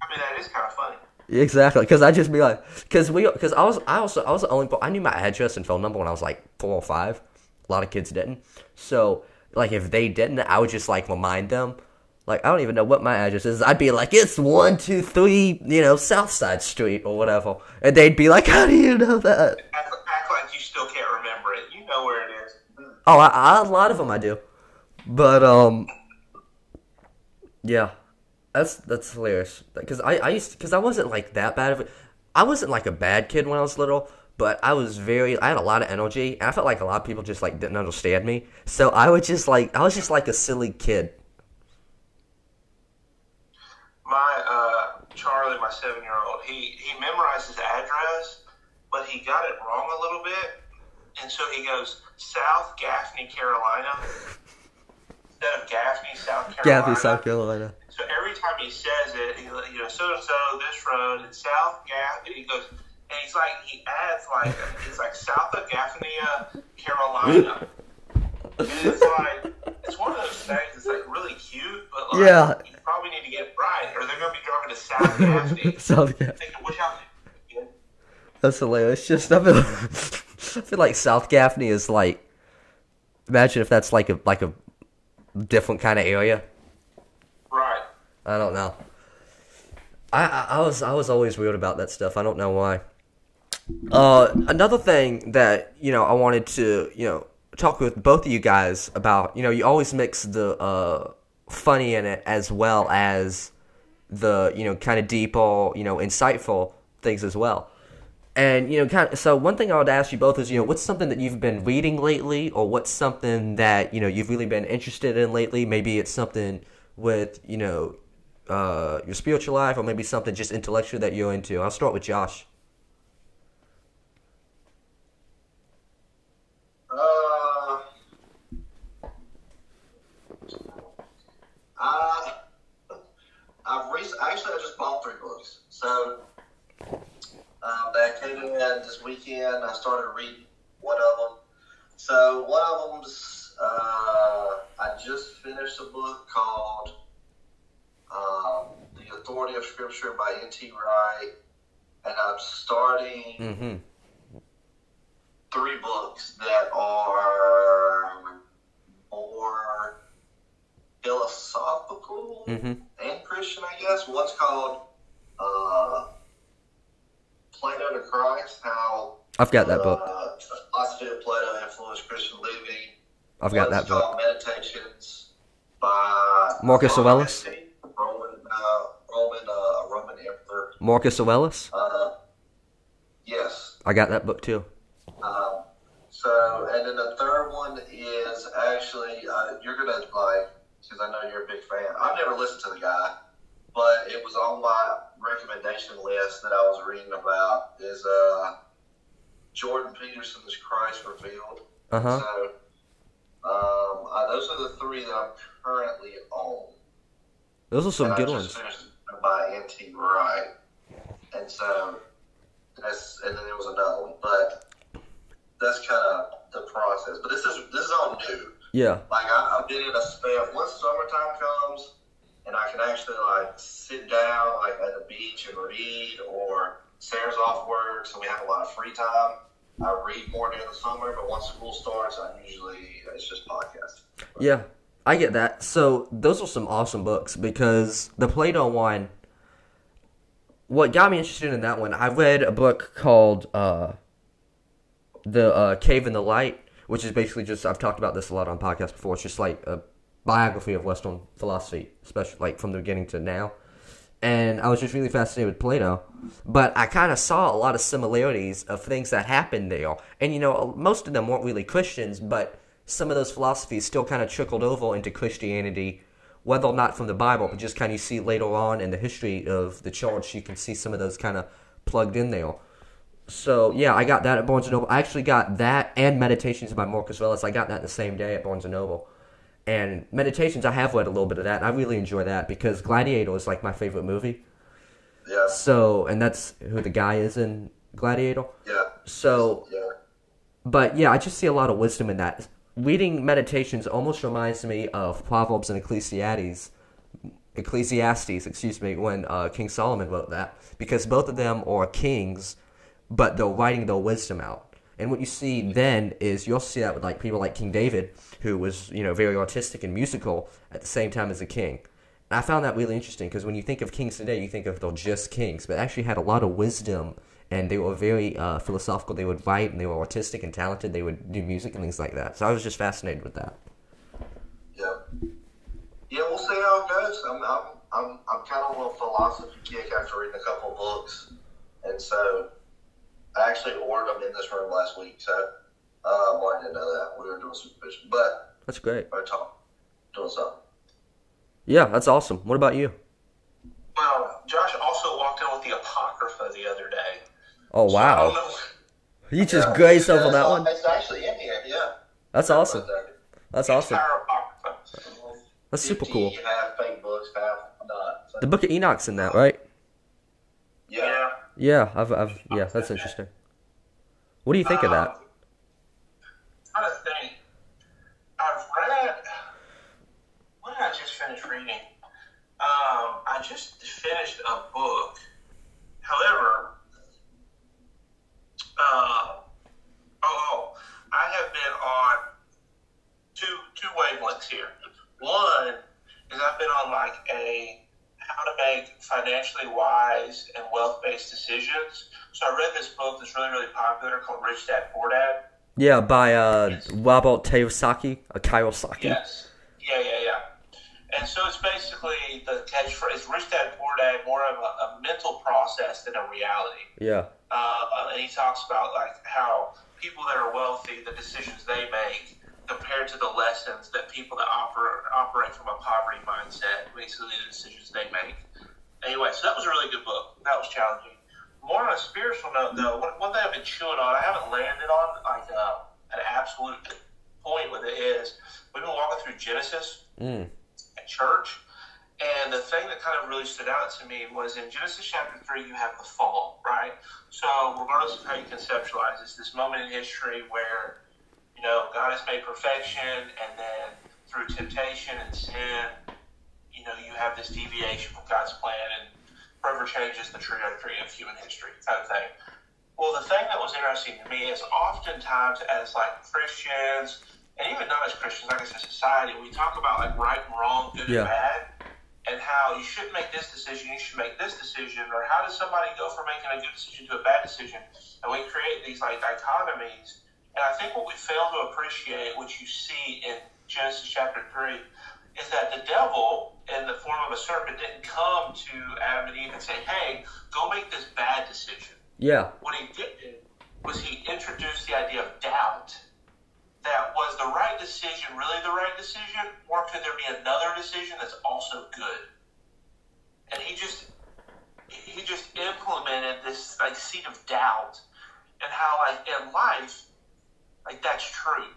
I mean, that is kind of funny. Exactly, because I just be like, because we, because I was, I also, I was the only, I knew my address and phone number when I was like four or five. A lot of kids didn't. So, like, if they didn't, I would just like remind them. Like, I don't even know what my address is. I'd be like, it's one, two, three, you know, Southside Street or whatever, and they'd be like, how do you know that? Act, act like you still can't remember it. You know where it is. Oh, I, I, a lot of them I do, but um, yeah, that's that's hilarious. Because I I used because I wasn't like that bad of it. I wasn't like a bad kid when I was little, but I was very. I had a lot of energy, and I felt like a lot of people just like didn't understand me. So I was just like I was just like a silly kid. My uh, Charlie, my seven-year-old, he he memorized his address, but he got it wrong a little bit, and so he goes South Gaffney, Carolina, instead of Gaffney, South Carolina. Gaffney, South Carolina. So every time he says it, he you know so and so this road and South Gaffney, he goes and he's like he adds like it's like South of Gaffney, uh, Carolina. And it's like it's one of those things. It's like really cute, but like Yeah. you probably need to get it right, or they're gonna be driving to South Gaffney, South Gaffney. thinking. That's hilarious. Just I feel, I feel like South Gaffney is like. Imagine if that's like a like a different kind of area. Right. I don't know. I, I I was I was always weird about that stuff. I don't know why. Uh, another thing that you know I wanted to you know talk with both of you guys about. You know, you always mix the uh funny in it as well as the you know kind of deep or you know insightful things as well. And you know, kind of. So one thing I would ask you both is, you know, what's something that you've been reading lately, or what's something that you know you've really been interested in lately? Maybe it's something with you know uh, your spiritual life, or maybe something just intellectual that you're into. I'll start with Josh. Uh, I've recently, actually, I just bought three books. So, um, that came in this weekend. I started reading one of them. So, one of them's, uh, I just finished a book called um, The Authority of Scripture by N.T. Wright. And I'm starting Mm-hmm. three books that are more philosophical Mm-hmm. and Christian, I guess. One's called uh, Plato to Christ. How I've got that uh, book. philosophy of Plato influenced Christian living. I've got that book. Meditations by Marcus Aurelius? Roman, uh, Roman, uh, Roman emperor. Marcus Aurelius. Uh, yes. I got that book too. Um, so, and then the third one is actually uh, you're gonna like because I know you're a big fan. I've never listened to the guy, but it was on my recommendation list that I was reading about. Is uh, Jordan Peterson's Christ Revealed. Uh huh. So, um, uh, those are the three that I'm currently on. Those are some and good ones. finished by NT Wright, and so that's and then there was another one, but that's kind of the process. But this is this is all new. Yeah. Like I, I've been in a spell. Once summertime comes, and I can actually like sit down like at the beach and read, or Sarah's off work, so we have a lot of free time. I read more during the summer, but once school starts, I usually it's just podcasting. Yeah, I get that. So those are some awesome books because the Plato one. What got me interested in that one? I read a book called uh, "The uh, Cave in the Light," which is basically just I've talked about this a lot on podcasts before. It's just like a biography of Western philosophy, especially like from the beginning to now. And I was just really fascinated with Plato, but I kind of saw a lot of similarities of things that happened there. And you know, most of them weren't really Christians, but some of those philosophies still kind of trickled over into Christianity, whether or not from the Bible, but just kind of you see later on in the history of the church, you can see some of those kind of plugged in there. So yeah, I got that at Barnes and Noble. I actually got that and Meditations by Marcus Aurelius. I got that the same day at Barnes and Noble. And Meditations, I have read a little bit of that. I really enjoy that because Gladiator is like my favorite movie. Yeah, So, and that's who the guy is in Gladiator. yeah, So, yeah. but yeah, I just see a lot of wisdom in that. Reading Meditations almost reminds me of Proverbs and Ecclesiastes. Ecclesiastes, excuse me, when uh, King Solomon wrote that, because both of them are kings, but they're writing their wisdom out. And what you see then is you'll see that with like people like King David, who was you know very artistic and musical at the same time as a king. And I found that really interesting because when you think of kings today, you think of they're just kings, but actually had a lot of wisdom and they were very uh, philosophical. They would write and they were artistic and talented. They would do music and things like that. So I was just fascinated with that. Yeah. Yeah, we'll see how it goes. I'm, I'm, I'm, I'm kind of a philosophy kick after reading a couple books. And so I actually ordered them in this room last week. So uh, well, I didn't know that. We were doing supervision. But That's great. we're talking, doing something. Yeah, that's awesome. What about you? Well, Josh also walked in with the Apocrypha the other day. Oh So wow, Yeah. you just grazed over Yeah, that one. It's actually in here, yeah. That's awesome. That's awesome. That's super cool. Half fake books, half not. So, The Book of Enoch's in that, right? Yeah. I've, I've, yeah, that's interesting. What do you think of that? Um, trying to think. I've read. What did I just finish reading? Um, I just finished a book. However, uh, oh, oh, I have been on two two wavelengths here. One is I've been on like a how to make financially wise and wealth based decisions. So I read this book that's really really popular called Rich Dad Poor Dad. Yeah, by uh, Yes. Robert Kiyosaki, uh, Kiyosaki. Yes. Yeah, yeah, yeah. And so it's basically the catchphrase Rich Dad Poor Dad more of a, a mental process than a reality. Yeah, Uh, and he talks about like how people that are wealthy, the decisions they make compared to the lessons that people that operate operate from a poverty mindset, basically the decisions they make. Anyway, so that was a really good book. That was challenging. More on a spiritual note, though, one, thing I've been chewing on, I haven't landed on like uh, an absolute point with it is we've been walking through Genesis mm. at church. And the thing that kind of really stood out to me was in Genesis chapter 3, you have the fall, right? So, regardless of how you conceptualize this, this moment in history where, you know, God has made perfection, and then through temptation and sin, you know, you have this deviation from God's plan, and forever changes the trajectory of human history, kind of thing. Well, the thing that was interesting to me is oftentimes, as like Christians, and even not as Christians, like as a society, we talk about like right and wrong, good Yeah. and bad. and how you shouldn't make this decision, you should make this decision, or how does somebody go from making a good decision to a bad decision? And we create these like dichotomies. And I think what we fail to appreciate, which you see in Genesis chapter 3, is that the devil, in the form of a serpent, didn't come to Adam and Eve and say, hey, go make this bad decision. Yeah. What he did was he introduced the idea of doubt. That was the right decision really the right decision, or could there be another decision that's also good? And he just he just implemented this like seed of doubt and how like in life, like that's true.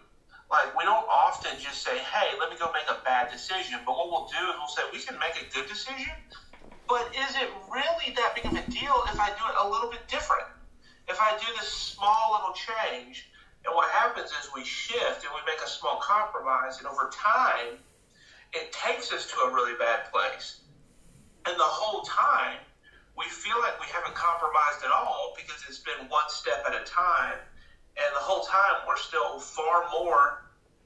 Like we don't often just say, "Hey, let me go make a bad decision," but what we'll do is we'll say, "We can make a good decision." But is it really that big of a deal if I do it a little bit different? If I do this small little change, and what happens is we shift and we make a small compromise, and over time, it takes us to a really bad place. And the whole time, we feel like we haven't compromised at all because it's been one step at a time. And the whole time, we're still far more,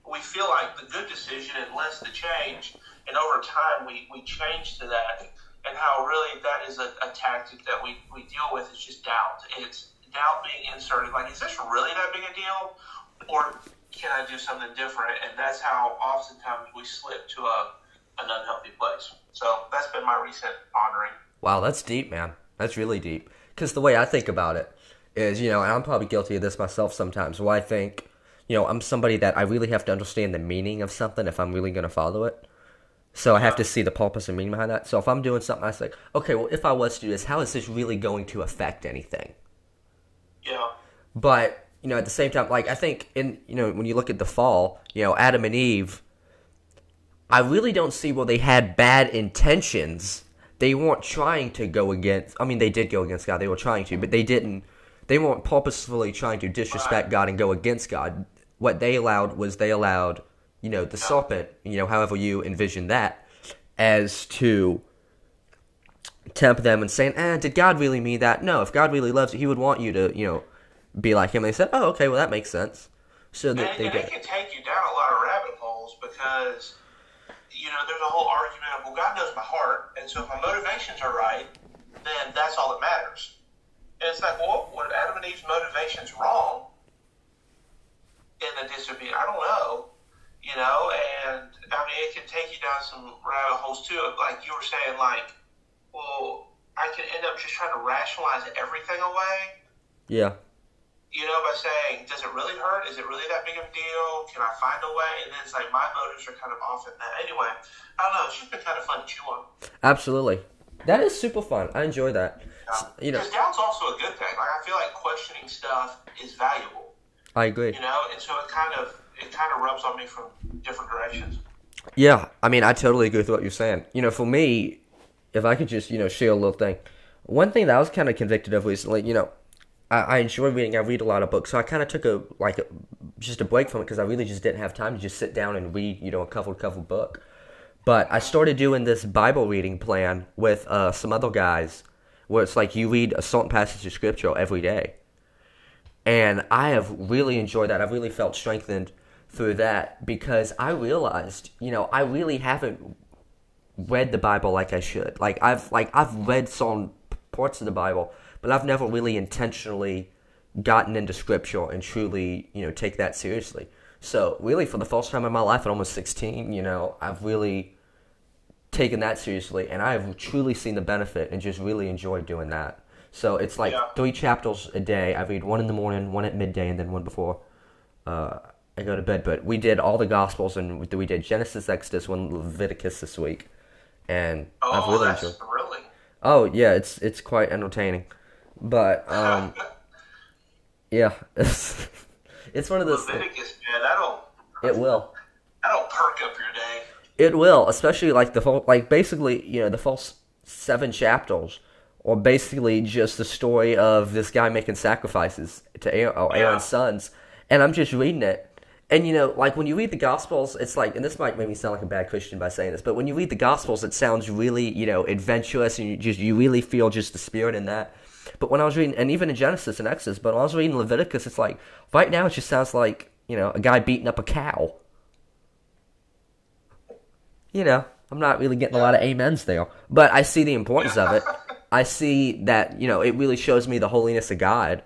we feel like the good decision and less the change. And over time, we, we change to that. And how really that is a, a tactic that we, we deal with is just doubt. It's doubt being inserted. Like, is this really that big a deal? Or can I do something different? And that's how oftentimes we slip to a, an unhealthy place. So that's been my recent pondering. Wow, that's deep, man. That's really deep. Because the way I think about it is, you know, and I'm probably guilty of this myself sometimes, where I think, you know, I'm somebody that I really have to understand the meaning of something if I'm really going to follow it. So I have to see the purpose and meaning behind that. So if I'm doing something, I say, okay, well, if I was to do this, how is this really going to affect anything? Yeah. But you know, at the same time, like I think in you know when you look at the fall, you know, Adam and Eve, I really don't see where they had bad intentions. They weren't trying to go against. I mean, they did go against God. They were trying to, but they didn't. They weren't purposefully trying to disrespect God and go against God. What they allowed was they allowed, you know, the serpent, you know, however you envision that, as to tempt them and saying, eh, did God really mean that? No, if God really loves you, He would want you to, you know, be like Him. They said, oh, okay, well, that makes sense. So that they and did. it can take you down a lot of rabbit holes because, you know, there's a whole argument of, well, God knows my heart, and so if my motivations are right, then that's all that matters. And it's like, well, were Adam and Eve's motivations wrong in the disobedience? I don't know. You know, and I mean, it can take you down some rabbit holes too. Like you were saying, like, well, I can end up just trying to rationalize everything away Yeah. you know, by saying, does it really hurt? Is it really that big of a deal? Can I find a way? And then it's like my motives are kind of off in that. Anyway, I don't know. It's just been kind of fun to chew on. Absolutely. That is super fun. I enjoy that. S- You know, Because doubt's also a good thing. Like I feel like questioning stuff is valuable. I agree. You know, and so it kind of it kind of rubs on me from different directions. Yeah, I mean, I totally agree with what you're saying. You know, for me, if I could just, you know, share a little thing. One thing that I was kind of convicted of recently, you know, I, I enjoy reading. I read a lot of books, so I kind of took a like a, just a break from it because I really just didn't have time to just sit down and read, you know, a cover to cover book. But I started doing this Bible reading plan with uh, some other guys, where it's like you read a certain passage of scripture every day, and I have really enjoyed that. I've really felt strengthened through that because I realized, you know, I really haven't read the Bible like I should. Like I've like I've read some parts of the Bible, but I've never really intentionally gotten into scripture and truly, you know, take that seriously. So, really for the first time in my life at almost 16, you know, I've really taken that seriously and I have truly seen the benefit and just really enjoyed doing that. So, it's like Yeah. 3 chapters a day. I read one in the morning, one at midday and then one before uh, I go to bed. But we did all the Gospels and we did Genesis, Exodus, one Leviticus this week, and I've Oh, really that's enjoyed. thrilling. Oh yeah, it's it's quite entertaining, but um, yeah, it's it's one of those. things. Leviticus, man, that'll It will. that'll perk up your day. It will, especially like the whole, like basically, you know, the first seven chapters, or basically just the story of this guy making sacrifices to Aaron, or oh, Aaron's Yeah. sons, and I'm just reading it. And you know, like when you read the Gospels, it's like, and this might make me sound like a bad Christian by saying this, but when you read the Gospels, it sounds really, you know, adventurous, and you just you really feel just the spirit in that. But when I was reading, and even in Genesis and Exodus, but when I was reading Leviticus, it's like right now it just sounds like you know a guy beating up a cow. You know, I'm not really getting a lot of amens there, but I see the importance of it. I see that you know it really shows me the holiness of God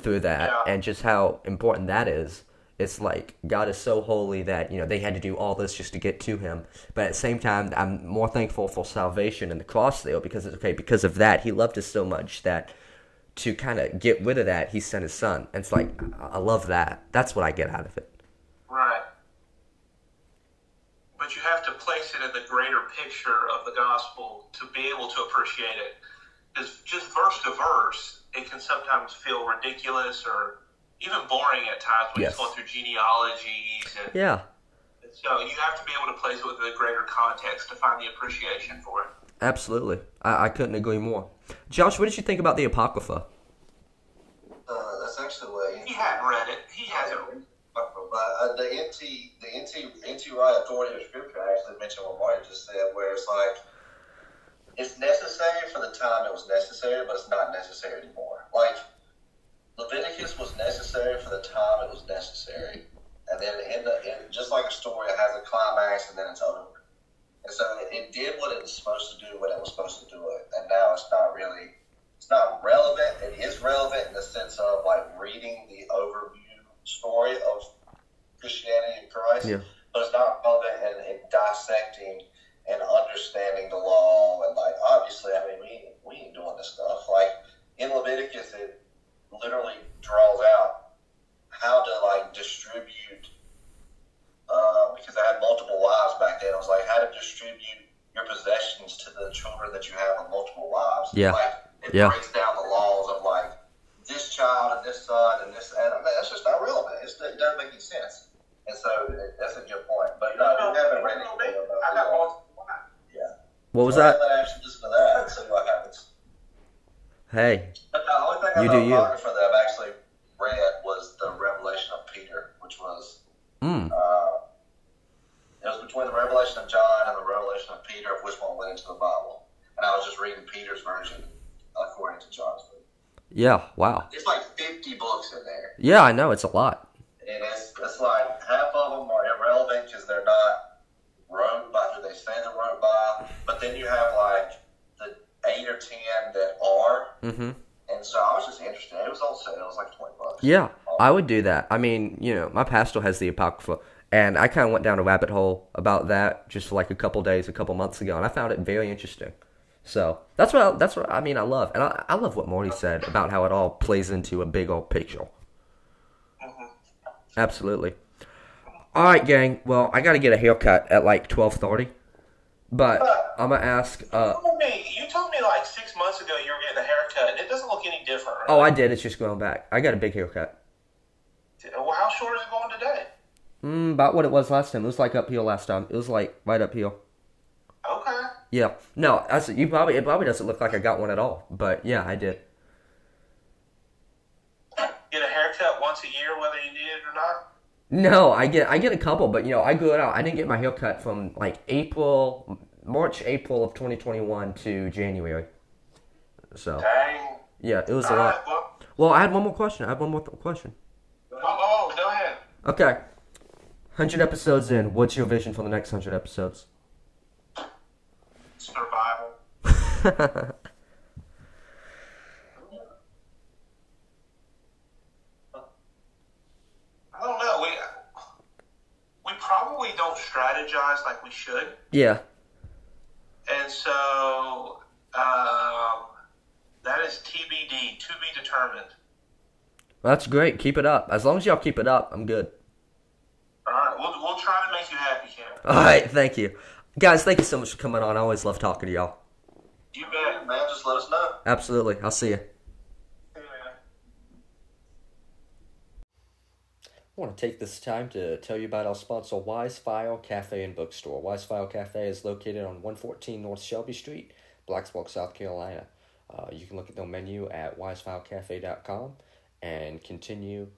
through that, Yeah. and just how important that is. It's like God is so holy that you know they had to do all this just to get to Him. But at the same time, I'm more thankful for salvation and the cross there because it's okay. Because of that, He loved us so much that to kind of get rid of that, He sent His Son. And it's like I I love that. That's what I get out of it. Right. But you have to place it in the greater picture of the gospel to be able to appreciate it. Because just verse to verse, it can sometimes feel ridiculous or even boring at times when Yes. you're going through genealogies. And, Yeah, and so you have to be able to place it within the greater context to find the appreciation for it. absolutely. I, I couldn't agree more. Josh, what did you think about the Apocrypha? Uh, that's actually what He hadn't read it. He hasn't. But uh, the NT, the NT, NT Wright authority of scripture actually mentioned what Marty just said, where it's like it's necessary for the time it was necessary, but it's not necessary anymore. Like Leviticus was necessary for the time it was necessary, and then in the in, just like a story, it has a climax and then it's over. And so it, it did what it was supposed to do when it was supposed to do it, and now it's not really it's not relevant. It is relevant in the sense of like reading the overview story of Christianity and Christ, Yeah. but it's not relevant in, in dissecting and understanding the law. And like, obviously, I mean, we we ain't doing this stuff. Like in Leviticus, it literally draws out how to like distribute. Uh, because I had multiple wives back then, it was like how to distribute your possessions to the children that you have on multiple wives. Yeah. Like it Yeah. breaks down the laws of like this child and this son and this and I mean, that's just not relevant. It's, it doesn't make any sense. And so it, that's a good point. But no, we haven't read anything about I got that. multiple wives. What was that? Let actually listen to that and see what happens. Hey, But the only thing You about do you. Apocrypha that I've actually read was the Revelation of Peter, which was mm, uh, it was between the Revelation of John and the Revelation of Peter, of which one went into the Bible. And I was just reading Peter's version according to John's. version. yeah, wow. It's like 50 books in there. Yeah, I know it's a lot. And it's, it's like half of them are irrelevant because they're not wrote by who they say they're wrote by. But then you have like the eight or ten that are. hmm And so I was just interested. It was on sale. It was like 20 bucks. Yeah, I would do that. I mean, you know, my pastor has the Apocrypha, and I kind of went down a rabbit hole about that just like a couple days, a couple months ago, and I found it very interesting. So that's what I, that's what I mean. I love, and I, I love what Marty said about how it all plays into a big old picture. Absolutely. All right, gang. Well, I got to get a haircut at like twelve thirty, but I'm gonna ask. Uh, You told me, you told me like six months ago you were getting a haircut, and it doesn't look any different. Right? Oh, I did. It's just going back. I got a big haircut. Well, how short is it going today? Mm, about what it was last time. It was like uphill last time. It was like right uphill. Okay. Yeah. No, I said you probably it probably doesn't look like I got one at all. But yeah, I did. Get a haircut once a year, whether you need it or not. No, I get I get a couple, but you know I grew it out. I didn't get my hair cut from like April, March, April of 2021 to January. So Dang. Yeah, it was a All right. lot. Well, Well, I had one more question. I had one more th- question. oh, oh, go ahead. Okay, hundred episodes in. What's your vision for the next hundred episodes? Survival. I don't know. We we probably don't strategize like we should, yeah. and so um, that is TBD, to be determined. That's great. Keep it up. As long as y'all keep it up, I'm good. All right, we'll we'll try to make you happy, Cam. All right, thank you, guys. Thank you so much for coming on. I always love talking to y'all. You bet. Man, just let us know. Absolutely. I'll see you. See you, man. I want to take this time to tell you about our sponsor, Wisefire Cafe and Bookstore. Wisefire Cafe is located on 114 North Shelby Street, Blacksburg, South Carolina. Uh, you can look at their menu at wisefirecafe.com and continue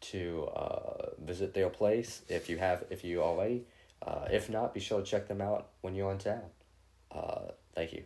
to uh, visit their place if you have if you already. Uh, if not, be sure to check them out when you're in town. Uh, thank you.